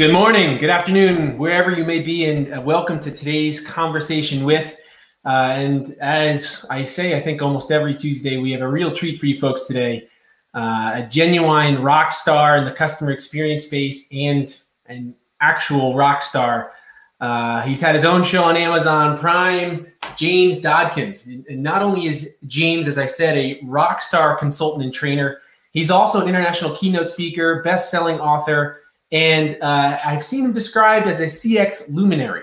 Good morning, good afternoon, wherever you may be, and uh, welcome to today's conversation with. Uh, and as I say, I think almost every Tuesday, we have a real treat for you folks today. Uh, a genuine rock star in the customer experience space and an actual rock star. Uh, he's had his own show on Amazon Prime, James Dodkins. And not only is James, as I said, a rock star consultant and trainer, he's also an international keynote speaker, best selling author and uh, I've seen him described as a CX luminary.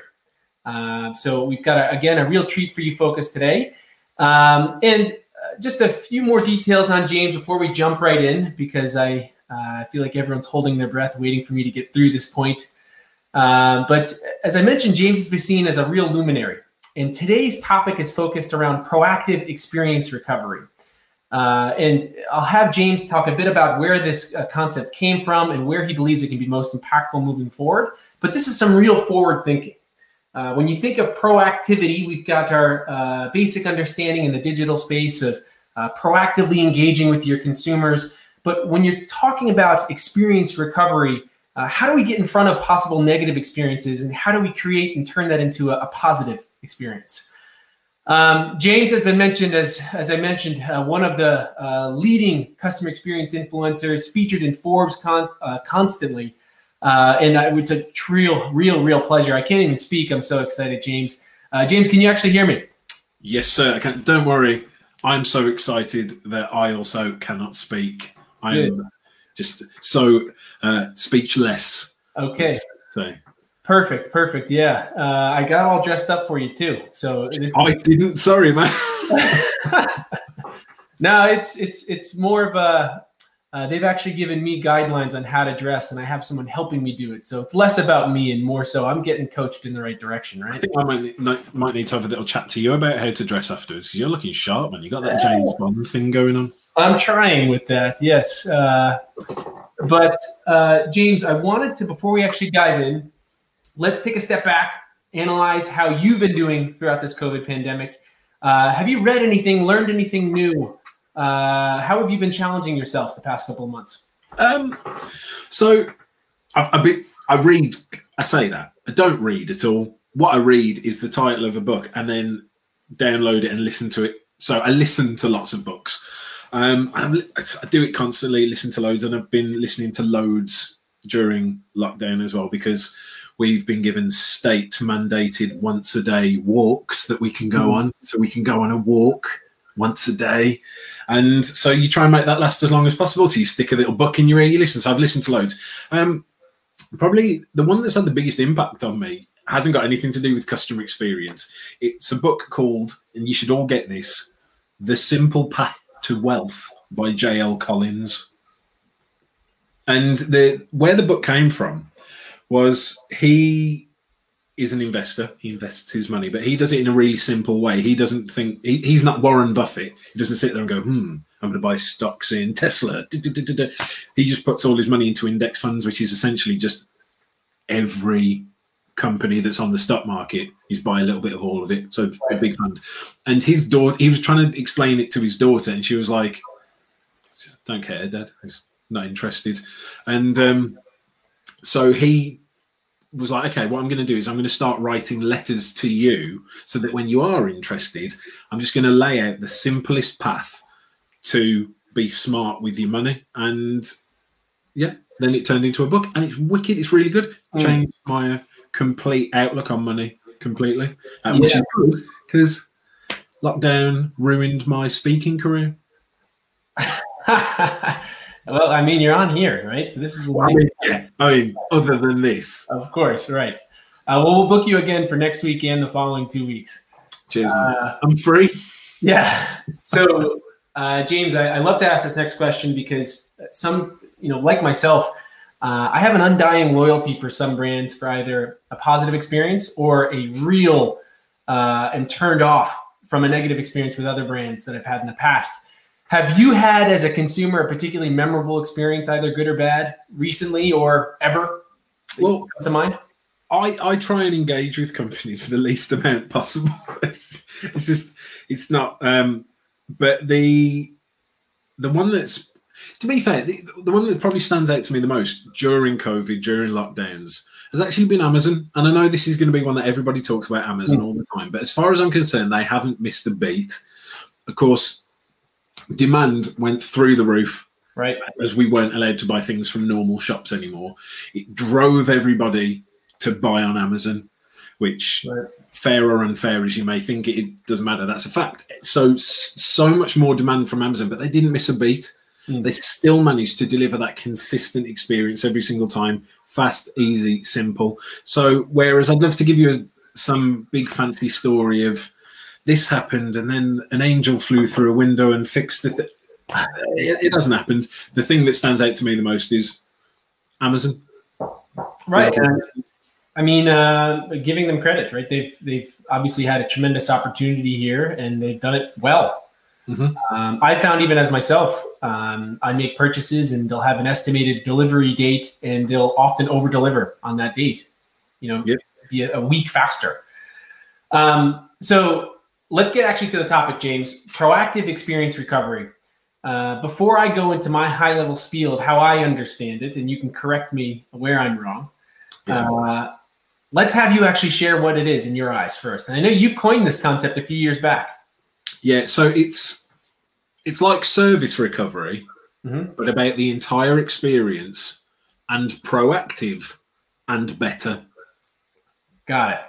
Uh, so we've got, a, again, a real treat for you focus today. Um, and uh, just a few more details on James before we jump right in, because I uh, feel like everyone's holding their breath, waiting for me to get through this point. Uh, but as I mentioned, James has been seen as a real luminary. And today's topic is focused around proactive experience recovery. Uh, and I'll have James talk a bit about where this uh, concept came from and where he believes it can be most impactful moving forward. But this is some real forward thinking. Uh, when you think of proactivity, we've got our uh, basic understanding in the digital space of uh, proactively engaging with your consumers. But when you're talking about experience recovery, uh, how do we get in front of possible negative experiences and how do we create and turn that into a, a positive experience? Um, James has been mentioned as, as I mentioned, uh, one of the uh, leading customer experience influencers, featured in Forbes con- uh, constantly, uh, and it's a real, real, real pleasure. I can't even speak. I'm so excited, James. Uh, James, can you actually hear me? Yes, sir. Don't worry. I'm so excited that I also cannot speak. I am just so uh, speechless. Okay. So Perfect, perfect. Yeah, uh, I got all dressed up for you too. So I didn't. Sorry, man. no, it's it's it's more of a. Uh, they've actually given me guidelines on how to dress, and I have someone helping me do it. So it's less about me and more so I'm getting coached in the right direction, right? I think I might might need to have a little chat to you about how to dress afterwards. You're looking sharp, man. You got that James Bond thing going on. I'm trying with that, yes. Uh, but uh, James, I wanted to before we actually dive in let's take a step back, analyze how you've been doing throughout this COVID pandemic. Uh, have you read anything, learned anything new? Uh, how have you been challenging yourself the past couple of months? Um, so I've, I've been, I read, I say that I don't read at all. What I read is the title of a book and then download it and listen to it. So I listen to lots of books. Um, I do it constantly, listen to loads, and I've been listening to loads during lockdown as well because We've been given state mandated once a day walks that we can go mm. on. So we can go on a walk once a day. And so you try and make that last as long as possible. So you stick a little book in your ear, you listen. So I've listened to loads. Um, probably the one that's had the biggest impact on me hasn't got anything to do with customer experience. It's a book called, and you should all get this The Simple Path to Wealth by J.L. Collins. And the where the book came from was he is an investor. He invests his money, but he does it in a really simple way. He doesn't think he, he's not Warren Buffett. He doesn't sit there and go, "Hmm, I'm going to buy stocks in Tesla." He just puts all his money into index funds, which is essentially just every company that's on the stock market. He's buy a little bit of all of it. So a big fund. And his daughter, he was trying to explain it to his daughter, and she was like, "Don't care, Dad. He's not interested." And um, so he was like, okay, what I'm going to do is I'm going to start writing letters to you so that when you are interested, I'm just going to lay out the simplest path to be smart with your money. And yeah, then it turned into a book and it's wicked. It's really good. Mm. Changed my complete outlook on money completely, uh, yeah. which is good because lockdown ruined my speaking career. Well, I mean, you're on here, right? So this is. I mean, yeah. I mean, other than this, of course, right? Uh, well, we'll book you again for next week and the following two weeks. Cheers. Uh, I'm free. Yeah. So, uh, James, I, I, love to ask this next question because some, you know, like myself, uh, I have an undying loyalty for some brands for either a positive experience or a real uh, and turned off from a negative experience with other brands that I've had in the past. Have you had, as a consumer, a particularly memorable experience, either good or bad, recently or ever? Well, to mind. I, I try and engage with companies the least amount possible. it's, it's just it's not. Um, but the the one that's To be fair, the, the one that probably stands out to me the most during COVID, during lockdowns, has actually been Amazon. And I know this is going to be one that everybody talks about Amazon mm. all the time, but as far as I'm concerned, they haven't missed a beat. Of course, demand went through the roof. Right. As we weren't allowed to buy things from normal shops anymore. It drove everybody to buy on Amazon, which right. fair or unfair as you may think, it, it doesn't matter. That's a fact. So so much more demand from Amazon, but they didn't miss a beat. Mm. They still managed to deliver that consistent experience every single time fast, easy, simple. So, whereas I'd love to give you a, some big fancy story of this happened and then an angel flew through a window and fixed it, it, it hasn't happened. The thing that stands out to me the most is Amazon. Right. I mean, uh, giving them credit, right? They've they've obviously had a tremendous opportunity here, and they've done it well. Mm-hmm. Um, I found even as myself, um, I make purchases and they'll have an estimated delivery date, and they'll often over deliver on that date. You know, yep. be a, a, week faster. Um, so let's get actually to the topic, James. Proactive experience recovery. Uh, before I go into my high level spiel of how I understand it, and you can correct me where I'm wrong. Yeah. Uh, let's have you actually share what it is in your eyes first. And I know you've coined this concept a few years back. Yeah, so it's it's like service recovery, mm-hmm. but about the entire experience and proactive and better. Got it.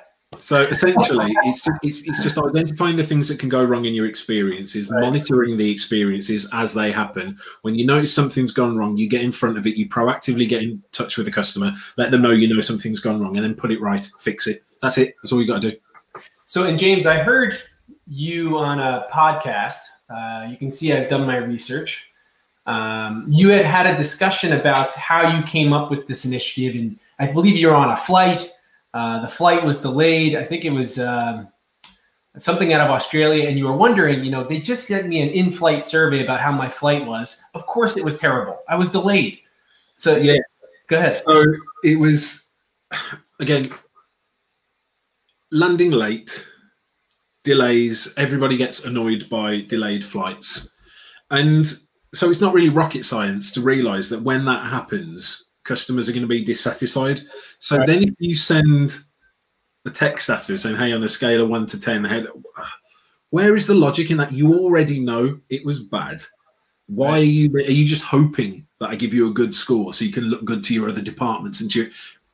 So essentially, it's, it's it's just identifying the things that can go wrong in your experiences, right. monitoring the experiences as they happen. When you notice something's gone wrong, you get in front of it. You proactively get in touch with the customer, let them know you know something's gone wrong, and then put it right, fix it. That's it. That's all you got to do. So, and James, I heard you on a podcast. Uh, you can see I've done my research. Um, you had had a discussion about how you came up with this initiative, and I believe you're on a flight. Uh, the flight was delayed. I think it was um, something out of Australia, and you were wondering, you know, they just sent me an in-flight survey about how my flight was. Of course, it was terrible. I was delayed. So yeah, go ahead. So it was again landing late delays. Everybody gets annoyed by delayed flights. And so it's not really rocket science to realize that when that happens, customers are going to be dissatisfied. So right. then if you send a text after saying, hey, on a scale of one to 10, how, where is the logic in that? You already know it was bad. Why right. are you are you just hoping that I give you a good score so you can look good to your other departments and to your,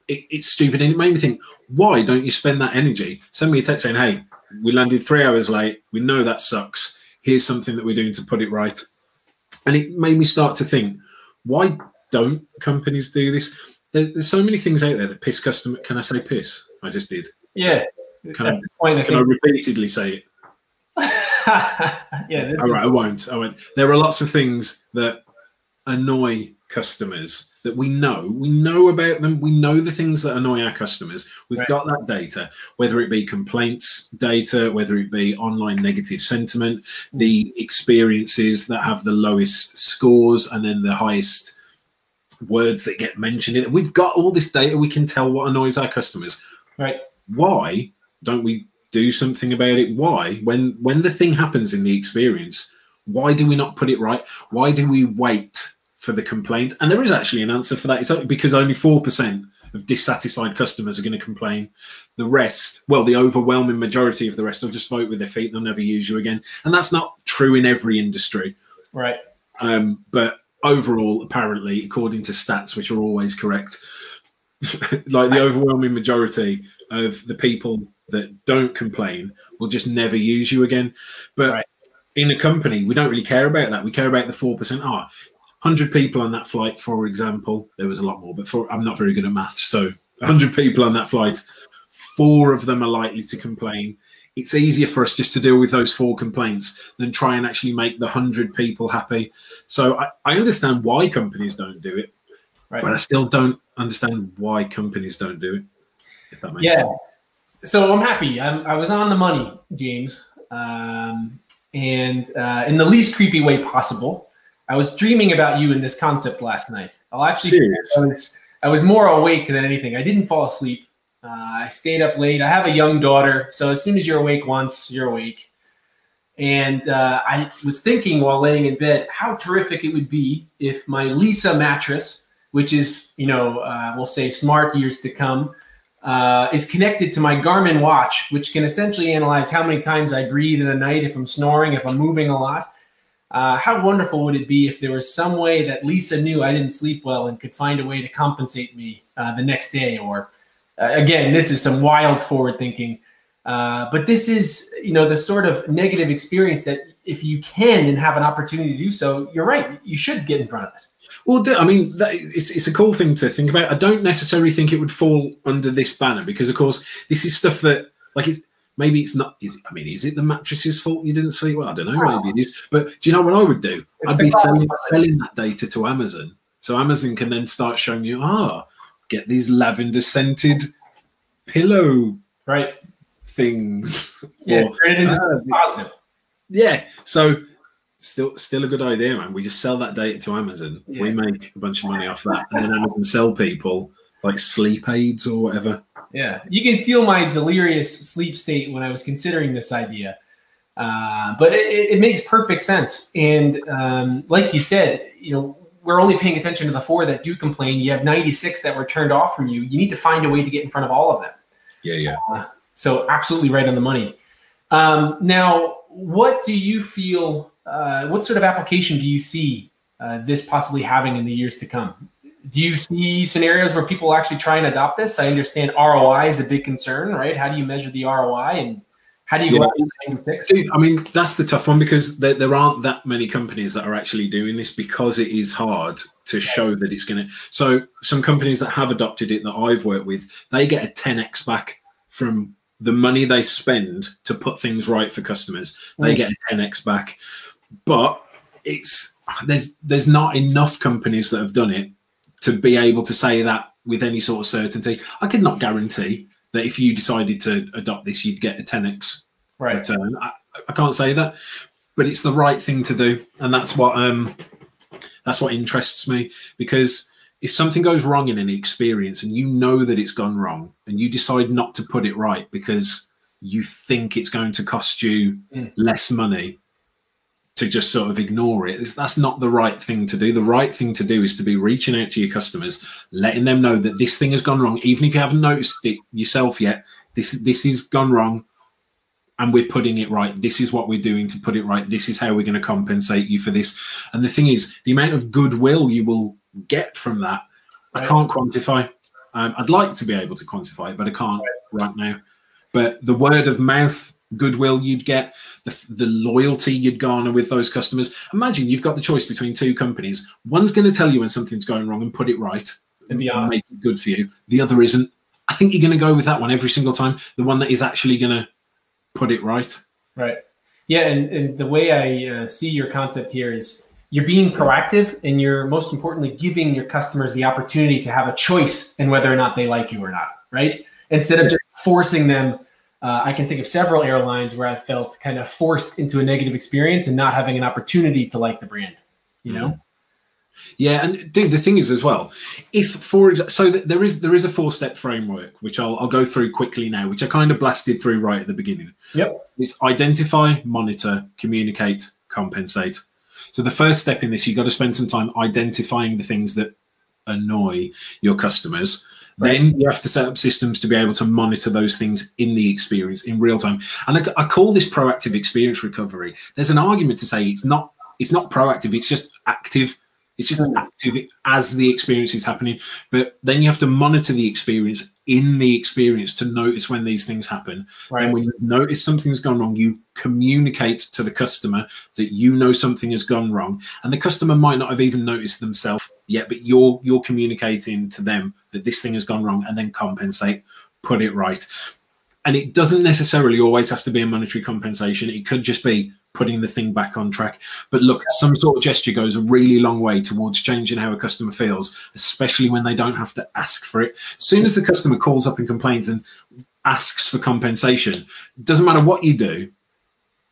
it, it's stupid. And it made me think, why don't you spend that energy? Send me a text saying, hey, we landed three hours late. We know that sucks. Here's something that we're doing to put it right. And it made me start to think, why don't companies do this? There, there's so many things out there that piss customer. Can I say piss? I just did. Yeah. Can, I, point, I, can I repeatedly say it? yeah. All right, I won't. I won't. There are lots of things that annoy customers that we know. We know about them. We know the things that annoy our customers. We've right. got that data, whether it be complaints data, whether it be online negative sentiment, mm. the experiences that have the lowest scores and then the highest words that get mentioned in it. We've got all this data. We can tell what annoys our customers. Right. Why don't we do something about it? Why, when when the thing happens in the experience, why do we not put it right? Why do we wait for the complaint. And there is actually an answer for that. It's because only 4% of dissatisfied customers are going to complain. The rest, well, the overwhelming majority of the rest will just vote with their feet. They'll never use you again. And that's not true in every industry. Right. Um, but overall, apparently, according to stats, which are always correct, like the overwhelming majority of the people that don't complain will just never use you again. But right. in a company, we don't really care about that. We care about the 4%. Ah, 100 people on that flight, for example, there was a lot more, but for, I'm not very good at maths. So 100 people on that flight, four of them are likely to complain. It's easier for us just to deal with those four complaints than try and actually make the 100 people happy. So I, I understand why companies don't do it, right. but I still don't understand why companies don't do it. If that makes yeah. sense. So I'm happy. I'm, i was on the money, James, um, and uh, in the least creepy way possible. I was dreaming about you in this concept last night. I'll actually I was I was more awake than anything. I didn't fall asleep. Uh, I stayed up late. I have a young daughter, so as soon as you're awake once, you're awake. And uh, I was thinking while laying in bed how terrific it would be if my Leesa mattress, which is, you know, uh, we'll say smart years to come, uh, is connected to my Garmin watch, which can essentially analyze how many times I breathe in the night, if I'm snoring, if I'm moving a lot. Uh, how wonderful would it be if there was some way that Leesa knew I didn't sleep well and could find a way to compensate me uh, the next day? Or uh, again, this is some wild forward thinking. Uh, but this is, you know, the sort of negative experience that if you can and have an opportunity to do so, you're right. You should get in front of it. Well, I mean, that, it's, it's a cool thing to think about. I don't necessarily think it would fall under this banner because, of course, this is stuff that, like, it's maybe it's not. Is I mean, is it the mattress's fault you didn't sleep well? I don't know. Maybe it is. But do you know what I would do? It's I'd be selling, selling that data to Amazon, so Amazon can then start showing you, ah, get these lavender scented pillow right things. Yeah, or, uh, positive. Yeah. So still still a good idea, man. We just sell that data to Amazon. Yeah. We make a bunch of money off that, and then Amazon sell people like sleep aids or whatever. Yeah, you can feel my delirious sleep state when I was considering this idea. Uh, but it, it, makes perfect sense. And um, like you said, you know, we're only paying attention to the four that do complain. You have 96 that were turned off from you. You need to find a way to get in front of all of them. Yeah, yeah. Uh, so absolutely right on the money. Um, now, what do you feel? Uh, what sort of application do you see uh, this possibly having in the years to come? Do you see scenarios where people actually try and adopt this? I understand ROI is a big concern, right? How do you measure the ROI and how do you go about fix? Dude, I mean, that's the tough one because there, there, aren't that many companies that are actually doing this because it is hard to show that it's going to. So, some companies that have adopted it that I've worked with, they get a 10x back from the money they spend to put things right for customers. They mm. get a 10x back, but it's there's there's not enough companies that have done it to be able to say that with any sort of certainty. I could not guarantee that if you decided to adopt this, you'd get a 10x right. return. I, I can't say that, but it's the right thing to do, and that's what um that's what interests me because if something goes wrong in any experience and you know that it's gone wrong and you decide not to put it right because you think it's going to cost you mm. less money to just sort of ignore it that's not the right thing to do the right thing to do is to be reaching out to your customers letting them know that this thing has gone wrong even if you haven't noticed it yourself yet this this has gone wrong and we're putting it right. This is what we're doing to put it right. This is how we're going to compensate you for this. And the thing is, the amount of goodwill you will get from that. I can't quantify. Um, I'd like to be able to quantify it, but I can't right now. But the word of mouth goodwill you'd get, the, the loyalty you'd garner with those customers. Imagine you've got the choice between two companies. One's going to tell you when something's going wrong and put it right and be honest. make it good for you. The other isn't. I think you're going to go with that one every single time. The one that is actually going to put it right. Right. Yeah, and, and the way I uh, see your concept here is you're being proactive and you're most importantly giving your customers the opportunity to have a choice in whether or not they like you or not, right? Instead of just forcing them. Uh, I can think of several airlines where I felt kind of forced into a negative experience and not having an opportunity to like the brand, you know? Mm-hmm. Yeah, and dude, the thing is as well, if for example, so there is there is a four step framework which I'll I'll go through quickly now, which I kind of blasted through right at the beginning. Yep, it's identify, monitor, communicate, compensate. So the first step in this, you've got to spend some time identifying the things that annoy your customers. Right. Then you have to set up systems to be able to monitor those things in the experience in real time. And I, I call this proactive experience recovery. There's an argument to say it's not it's not proactive; it's just active. It's just hmm. active as the experience is happening. But then you have to monitor the experience in the experience to notice when these things happen. Right. And when you notice something's gone wrong, you communicate to the customer that you know something has gone wrong. And the customer might not have even noticed themselves yet, but you're you're communicating to them that this thing has gone wrong and then compensate, put it right. And it doesn't necessarily always have to be a monetary compensation. It could just be putting the thing back on track. But look, some sort of gesture goes a really long way towards changing how a customer feels, especially when they don't have to ask for it. As soon as the customer calls up and complains and asks for compensation, doesn't matter what you do,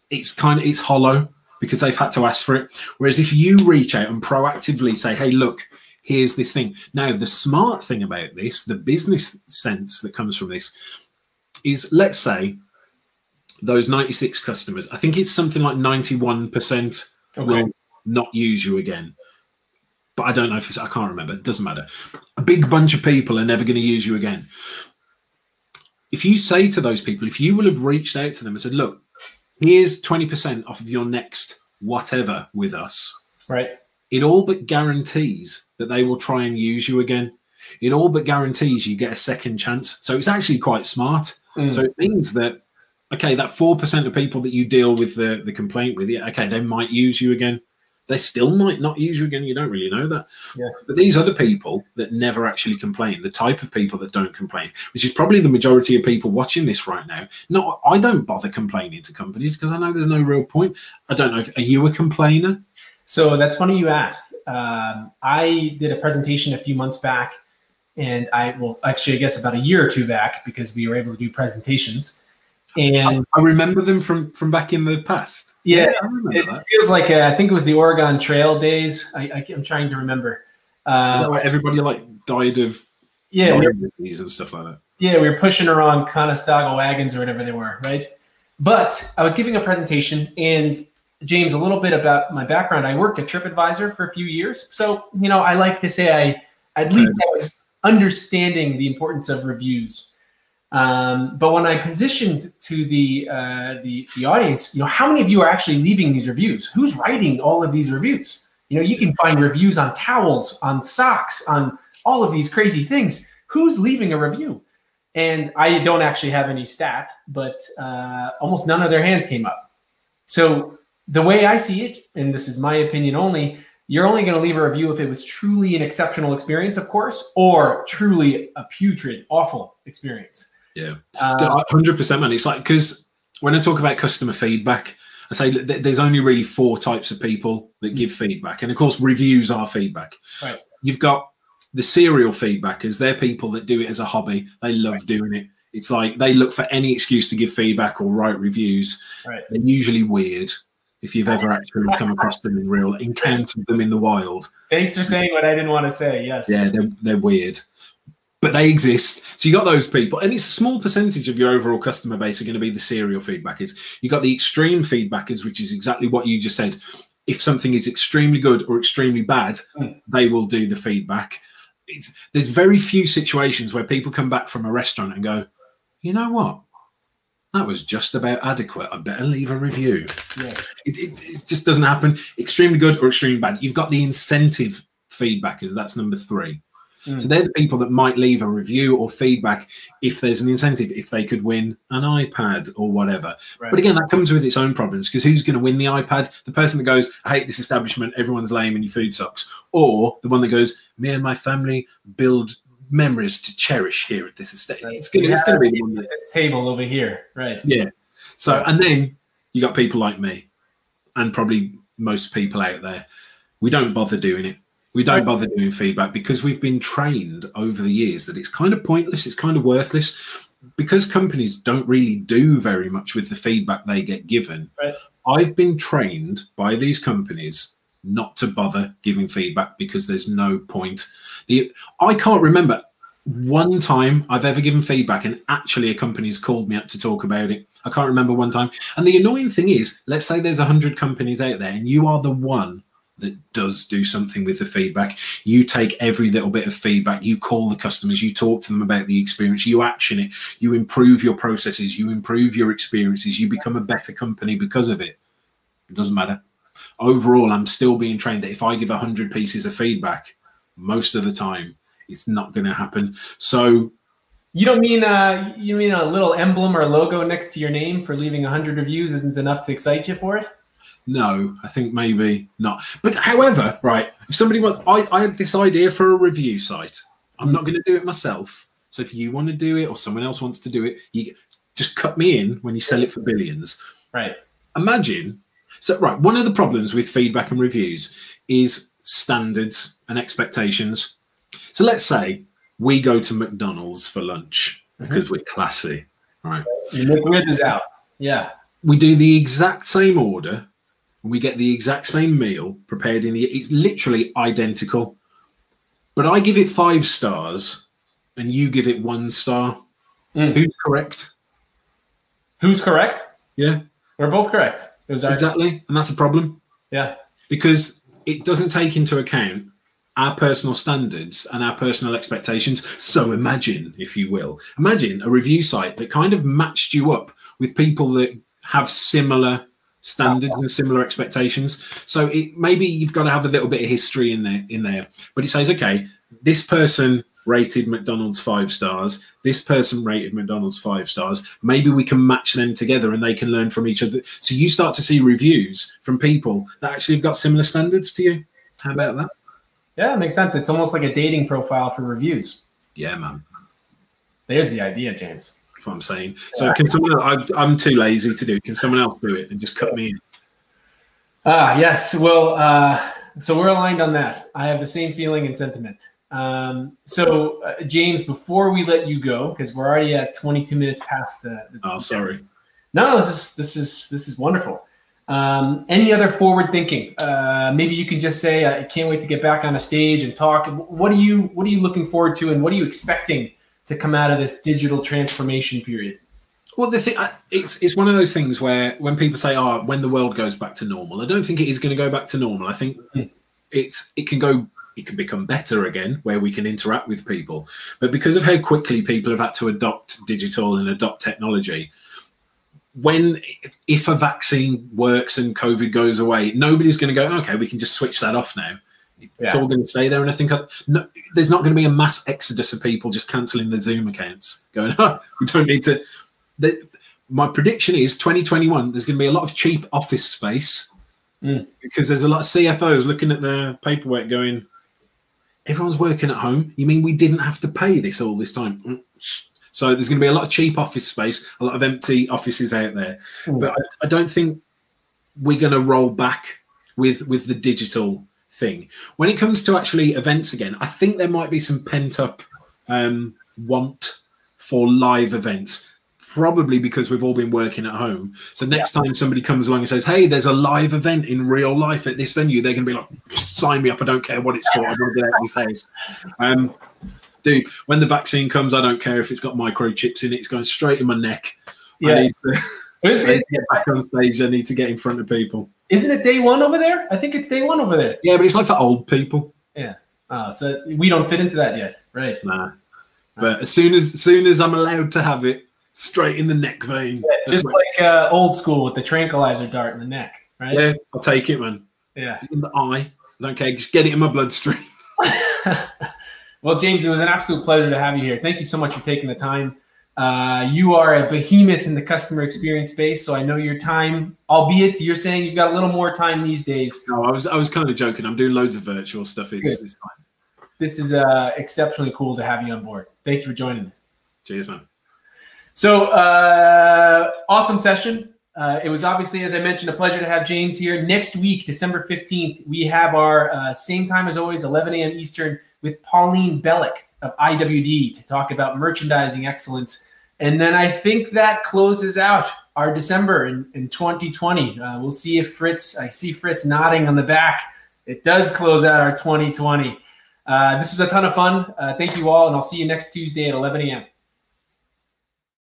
it's kind of it's hollow because they've had to ask for it. Whereas if you reach out and proactively say, "Hey, look, here's this thing." Now, the smart thing about this, the business sense that comes from this, is let's say those 96 customers, I think it's something like 91% Okay. will not use you again. But I don't know if it's, I can't remember. It doesn't matter. A big bunch of people are never going to use you again. If you say to those people, if you will have reached out to them and said, look, here's 20% off of your next whatever with us, Right. it all but guarantees that they will try and use you again. It all but guarantees you get a second chance. So it's actually quite smart. Mm. So it means that okay, that four percent of people that you deal with the, the complaint with, yeah, okay, they might use you again. They still might not use you again. You don't really know that. Yeah. But these other people that never actually complain, the type of people that don't complain, which is probably the majority of people watching this right now. No, I don't bother complaining to companies because I know there's no real point. I don't know if are you a complainer? So that's funny you ask. Um, I did a presentation a few months back, and I well, actually, I guess about a year or two back because we were able to do presentations. And I remember them from from back in the past. yeah, I it that. feels like uh, I think it was the Oregon Trail days. I, am trying to remember. Uh, why everybody like died of yeah, we Lyme disease and stuff like that? yeah, we were pushing around Conestoga wagons or whatever they were, right? But I was giving a presentation, and James, a little bit about my background. I worked at TripAdvisor for a few years, so you know, I like to say I at least I was understanding the importance of reviews. Um, but when I positioned to the, uh, the the audience, you know, how many of you are actually leaving these reviews? Who's writing all of these reviews? You know, you can find reviews on towels, on socks, on all of these crazy things. Who's leaving a review? And I don't actually have any stat, but uh, almost none of their hands came up. So the way I see it, and this is my opinion only, you're only going to leave a review if it was truly an exceptional experience, of course, or truly a putrid, awful experience. Yeah. Uh, Hundred percent, man. It's like because when I talk about customer feedback, I say there's only really four types of people that give feedback, and of course, reviews are feedback. Right. You've got the serial feedbackers. They're people that do it as a hobby. They love doing it. It's like they look for any excuse to give feedback or write reviews. Right. They're usually weird. If you've ever actually come across them in real, encountered them in the wild, thanks for saying what I didn't want to say. Yes. yeah, they're, they're weird, but they exist. So you got those people, and it's a small percentage of your overall customer base are going to be the serial feedbackers. You got the extreme feedbackers, which is exactly what you just said. If something is extremely good or extremely bad, Mm. they will do the feedback. It's there's very few situations where people come back from a restaurant and go, you know what, that was just about adequate. I better leave a review. Yeah. It, it, it just doesn't happen. Extremely good or extremely bad. You've got the incentive feedbackers. That's number three. Mm. So they're the people that might leave a review or feedback if there's an incentive, if they could win an iPad or whatever. Right. But again, that comes with its own problems because who's going to win the iPad? The person that goes, I hate this establishment, everyone's lame and your food sucks. Or the one that goes, me and my family build memories to cherish here at this estate. It's going to, to be the one that this table over here. Right. yeah. So, and then you got people like me and probably most people out there. We don't bother doing it. We don't bother doing feedback because we've been trained over the years that it's kind of pointless. It's kind of worthless because companies don't really do very much with the feedback they get given. Right. I've been trained by these companies not to bother giving feedback because there's no point. The I can't remember one time I've ever given feedback and actually a company's called me up to talk about it. I can't remember one time. And the annoying thing is, let's say there's a hundred companies out there and you are the one that does do something with the feedback. You take every little bit of feedback, you call the customers, you talk to them about the experience, you action it, you improve your processes, you improve your experiences, you become a better company because of it. It doesn't matter. Overall, I'm still being trained that if I give 100 pieces of feedback, most of the time, it's not going to happen. So, You don't mean uh you mean a little emblem or logo next to your name for leaving 100 reviews isn't enough to excite you for it? No, I think maybe not. But however, right, if somebody wants, I, I had this idea for a review site. I'm not going to do it myself. So if you want to do it or someone else wants to do it, you just cut me in when you sell it for billions. Right. Imagine. So, right, one of the problems with feedback and reviews is standards and expectations. So let's say we go to McDonald's for lunch mm-hmm. because we're classy, right? McWith is out. Yeah. we do the exact same order we get the exact same meal prepared in the it's literally identical but i give it five stars and you give it one star Mm. who's correct Who's correct? Yeah. We're both correct. Our- exactly. And that's a problem. Yeah. Because it doesn't take into account our personal standards and our personal expectations. So imagine, if you will, imagine a review site that kind of matched you up with people that have similar standards and similar expectations. So it maybe you've got to have a little bit of history in there in there. But it says, okay, this person rated McDonald's five stars. This person rated McDonald's five stars. Maybe we can match them together and they can learn from each other. So you start to see reviews from people that actually have got similar standards to you. How about that? Yeah, it makes sense. It's almost like a dating profile for reviews. Yeah, man. There's the idea, James. That's what I'm saying. So can someone else, I, I'm too lazy to do. Can someone else do it and just cut me in? Ah, yes. Well, uh, so we're aligned on that. I have the same feeling and sentiment. Um, so, uh, James, before we let you go, because we're already at 22 minutes past the. the oh, sorry. No, no, this is this is this is wonderful. Um, any other forward thinking? Uh, maybe you can just say, "I can't wait to get back on a stage and talk." What are you What are you looking forward to, and what are you expecting to come out of this digital transformation period? Well, the thing it's it's one of those things where when people say, "Oh, when the world goes back to normal," I don't think it is going to go back to normal. I think mm-hmm. it's it can go it can become better again where we can interact with people. But because of how quickly people have had to adopt digital and adopt technology, when if a vaccine works and COVID goes away, nobody's going to go, okay, we can just switch that off now. It's yeah. all going to stay there. And I think I, no, there's not going to be a mass exodus of people just cancelling their Zoom accounts, going, oh, we don't need to. The, my prediction is 2021, there's going to be a lot of cheap office space mm. because there's a lot of CFOs looking at their paperwork going, everyone's working at home. You mean we didn't have to pay this all this time? Mm. So there's going to be a lot of cheap office space, a lot of empty offices out there. Mm. But I, I, don't think we're going to roll back with with the digital thing. When it comes to actually events again, I think there might be some pent up um, want for live events. Probably because we've all been working at home. So next yeah. time somebody comes along and says, "Hey, there's a live event in real life at this venue," they're going to be like, "Sign me up! I don't care what it's for. I want to get out these days." Um, dude, when the vaccine comes, I don't care if it's got microchips in it. It's going straight in my neck. Yeah. I need to, I need to get back on stage. I need to get in front of people. Isn't it day one over there? I think it's day one over there. Yeah, but it's like for old people. Yeah. Oh, so we don't fit into that yet, right? Nah. But as soon as, as soon as I'm allowed to have it, straight in the neck vein. Yeah, just like uh, old school with the tranquilizer dart in the neck, right? Yeah, I'll take it, man. Yeah. In the eye. I don't care. Just get it in my bloodstream. Well, James, it was an absolute pleasure to have you here. Thank you so much for taking the time. Uh, you are a behemoth in the customer experience space, so I know your time, albeit you're saying you've got a little more time these days. No, I was I was kind of joking. I'm doing loads of virtual stuff. It's, it's fine. This is uh, exceptionally cool to have you on board. Thank you for joining me. Cheers, man. So uh, awesome session. Uh, it was obviously, as I mentioned, a pleasure to have James here. Next week, December 15th, we have our uh, same time as always, 11 a.m. Eastern with Pauline Bellick of IWD to talk about merchandising excellence. And then I think that closes out our December in, in 2020. Uh, we'll see if Fritz, I see Fritz nodding on the back. It does close out our 2020. Uh, this was a ton of fun. Uh, thank you all, and I'll see you next Tuesday at 11 a.m.